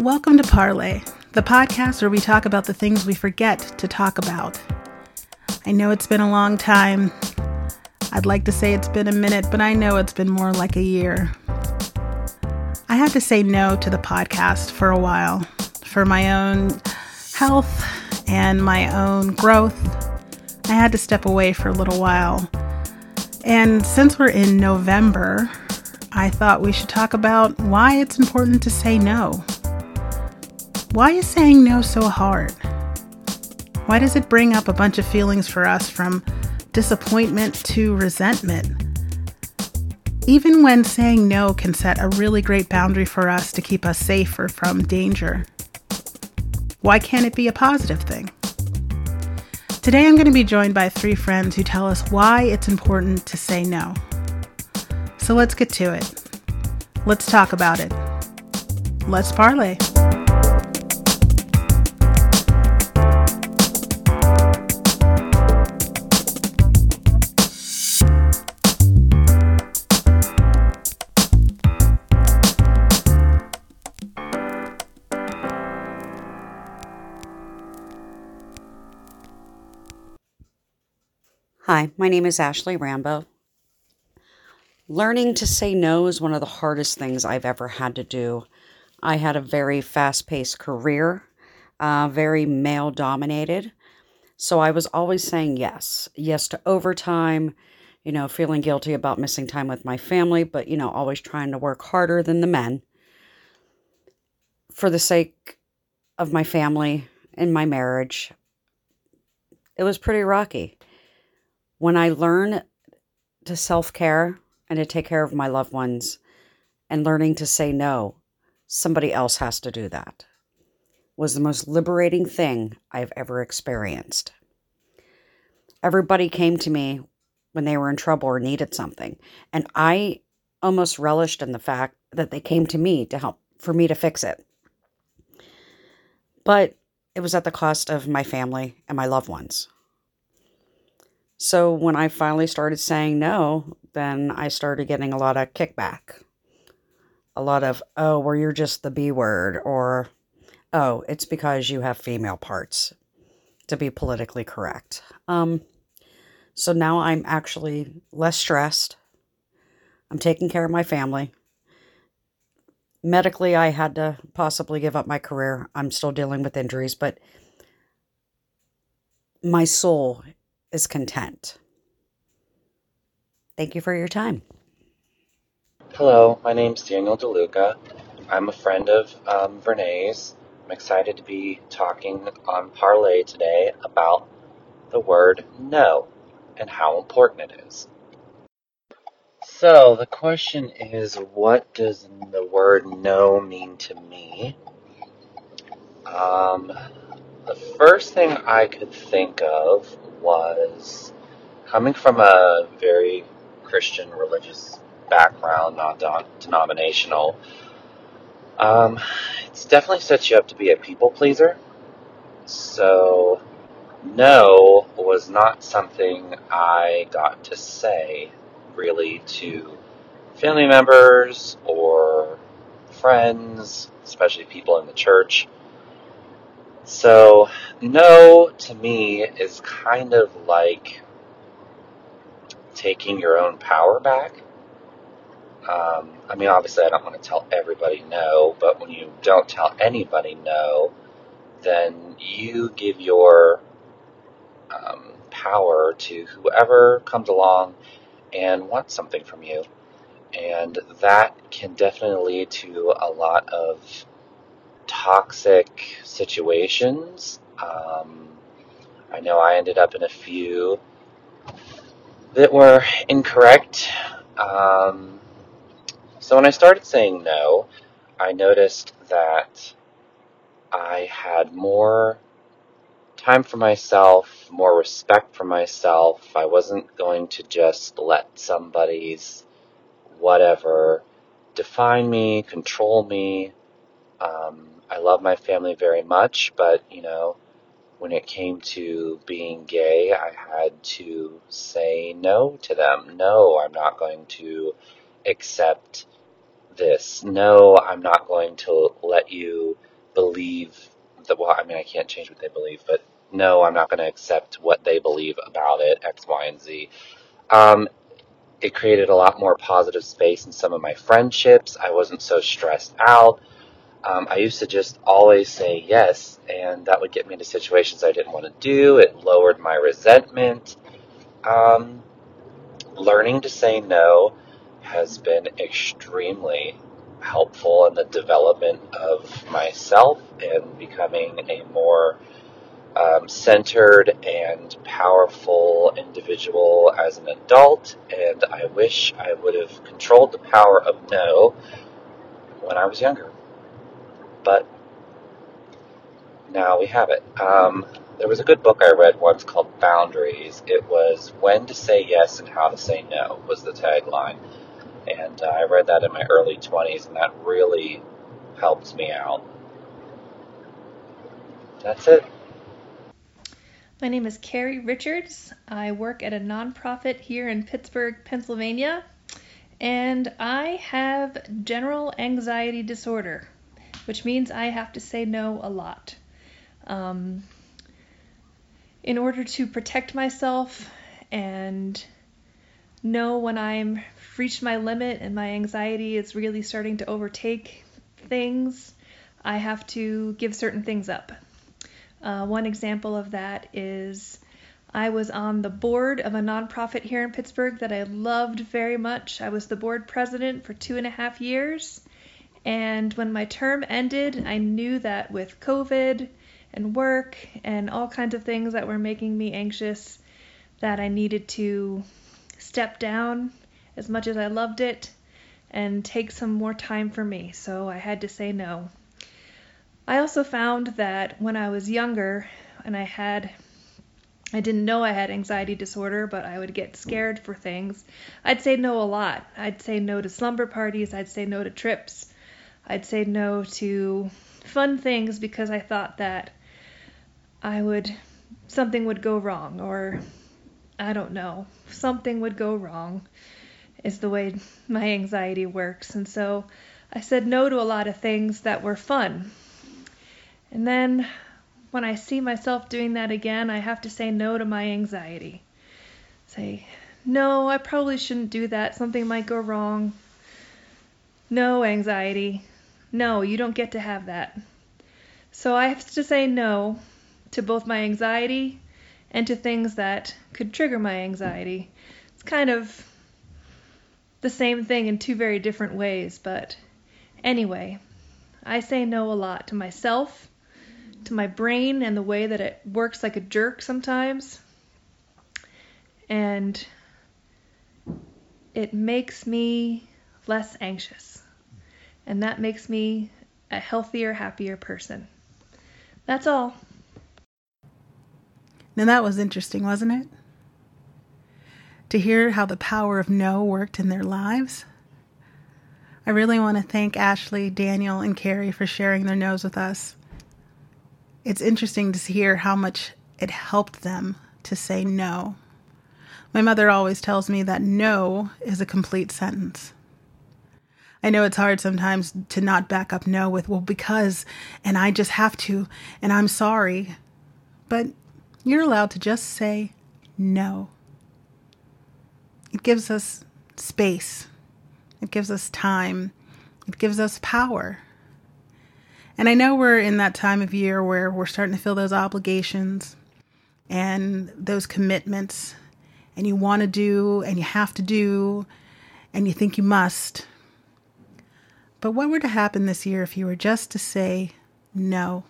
Welcome to Parlay, the podcast where we talk about the things we forget to talk about. I know it's been a long time. I'd like to say it's been a minute, but I know it's been more like a year. I had to say no to the podcast for a while for my own health and my own growth. I had to step away for a little while. And since we're in November, I thought we should talk about why it's important to say no. Why is saying no so hard? Why does it bring up a bunch of feelings for us from disappointment to resentment? Even when saying no can set a really great boundary for us to keep us safer from danger. Why can't it be a positive thing? Today I'm going to be joined by three friends who tell us why it's important to say no. So let's get to it. Let's talk about it. Let's parlay. Hi, my name is Ashley Rambo. Learning to say no is one of the hardest things I've ever had to do. I had a very fast paced career, uh, very male dominated. So I was always saying yes. Yes to overtime, you know, feeling guilty about missing time with my family, but, you know, always trying to work harder than the men for the sake of my family and my marriage. It was pretty rocky when I learn to self care and to take care of my loved ones and learning to say no, somebody else has to do that, was the most liberating thing I've ever experienced. Everybody came to me when they were in trouble or needed something, and I almost relished in the fact that they came to me to help for me to fix it. But it was at the cost of my family and my loved ones. So when I finally started saying no, then I started getting a lot of kickback. A lot of, oh, well, you're just the B word, or, oh, it's because you have female parts, to be politically correct. Um, so now I'm actually less stressed. I'm taking care of my family. Medically, I had to possibly give up my career. I'm still dealing with injuries, but my soul is content. Thank you for your time. Hello, my name's Daniel DeLuca. I'm a friend of um, Verne's. I'm excited to be talking on Parlay today about the word no and how important it is. So, the question is what does the word no mean to me? Um, the first thing I could think of was coming from a very Christian religious background, not denominational. Um, it's definitely sets you up to be a people pleaser. So, no was not something I got to say really to family members or friends, especially people in the church. So, no to me is kind of like taking your own power back. Um, I mean, obviously, I don't want to tell everybody no, but when you don't tell anybody no, then you give your um, power to whoever comes along and wants something from you. And that can definitely lead to a lot of toxic situations. Um, I know I ended up in a few that were incorrect. Um, so when I started saying no, I noticed that I had more time for myself, more respect for myself. I wasn't going to just let somebody's whatever define me, control me. Um, I love my family very much, but you know, when it came to being gay, I had to say no to them. No, I'm not going to accept this. No, I'm not going to let you believe that, well, I mean, I can't change what they believe, but no, I'm not going to accept what they believe about it, X, Y, and Z. Um, it created a lot more positive space in some of my friendships. I wasn't so stressed out. Um, I used to just always say yes, and that would get me into situations I didn't want to do. It lowered my resentment. Um, learning to say no has been extremely helpful in the development of myself and becoming a more um, centered and powerful individual as an adult. And I wish I would have controlled the power of no when I was younger. But now we have it. Um, there was a good book I read once called Boundaries. It was When to Say Yes and How to Say No, was the tagline. And uh, I read that in my early 20s, and that really helped me out. That's it. My name is Carrie Richards. I work at a nonprofit here in Pittsburgh, Pennsylvania, and I have general anxiety disorder, which means I have to say no a lot. Um, in order to protect myself and know when I'm reached my limit and my anxiety is really starting to overtake things, I have to give certain things up. Uh, one example of that is I was on the board of a nonprofit here in Pittsburgh that I loved very much. I was the board president for two and a half years. And when my term ended, I knew that with COVID and work and all kinds of things that were making me anxious, that I needed to step down as much as I loved it and take some more time for me. So I had to say no. I also found that when I was younger and I had I didn't know I had anxiety disorder, but I would get scared for things. I'd say no a lot. I'd say no to slumber parties, I'd say no to trips. I'd say no to fun things because I thought that I would something would go wrong or I don't know, something would go wrong is the way my anxiety works. And so I said no to a lot of things that were fun. And then when I see myself doing that again, I have to say no to my anxiety. Say, no, I probably shouldn't do that. Something might go wrong. No, anxiety. No, you don't get to have that. So I have to say no to both my anxiety and to things that could trigger my anxiety. It's kind of the same thing in two very different ways, but anyway, I say no a lot to myself, to my brain, and the way that it works like a jerk sometimes. And it makes me less anxious. And that makes me a healthier, happier person. That's all. Now that was interesting, wasn't it? To hear how the power of no worked in their lives. I really want to thank Ashley, Daniel, and Carrie for sharing their no's with us. It's interesting to hear how much it helped them to say no. My mother always tells me that no is a complete sentence. I know it's hard sometimes to not back up no with, well, because, and I just have to, and I'm sorry. But you're allowed to just say no. It gives us space, it gives us time, it gives us power. And I know we're in that time of year where we're starting to feel those obligations and those commitments, and you want to do and you have to do and you think you must. But what were to happen this year if you were just to say no?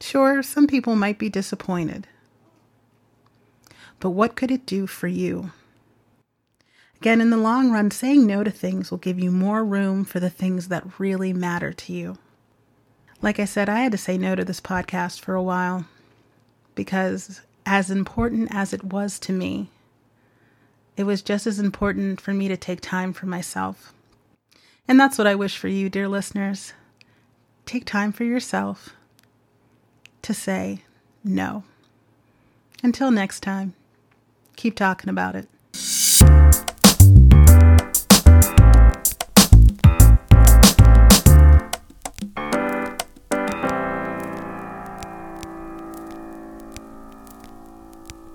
Sure, some people might be disappointed. But what could it do for you? Again, in the long run, saying no to things will give you more room for the things that really matter to you. Like I said, I had to say no to this podcast for a while because, as important as it was to me, it was just as important for me to take time for myself. And that's what I wish for you, dear listeners. Take time for yourself to say no. Until next time, keep talking about it.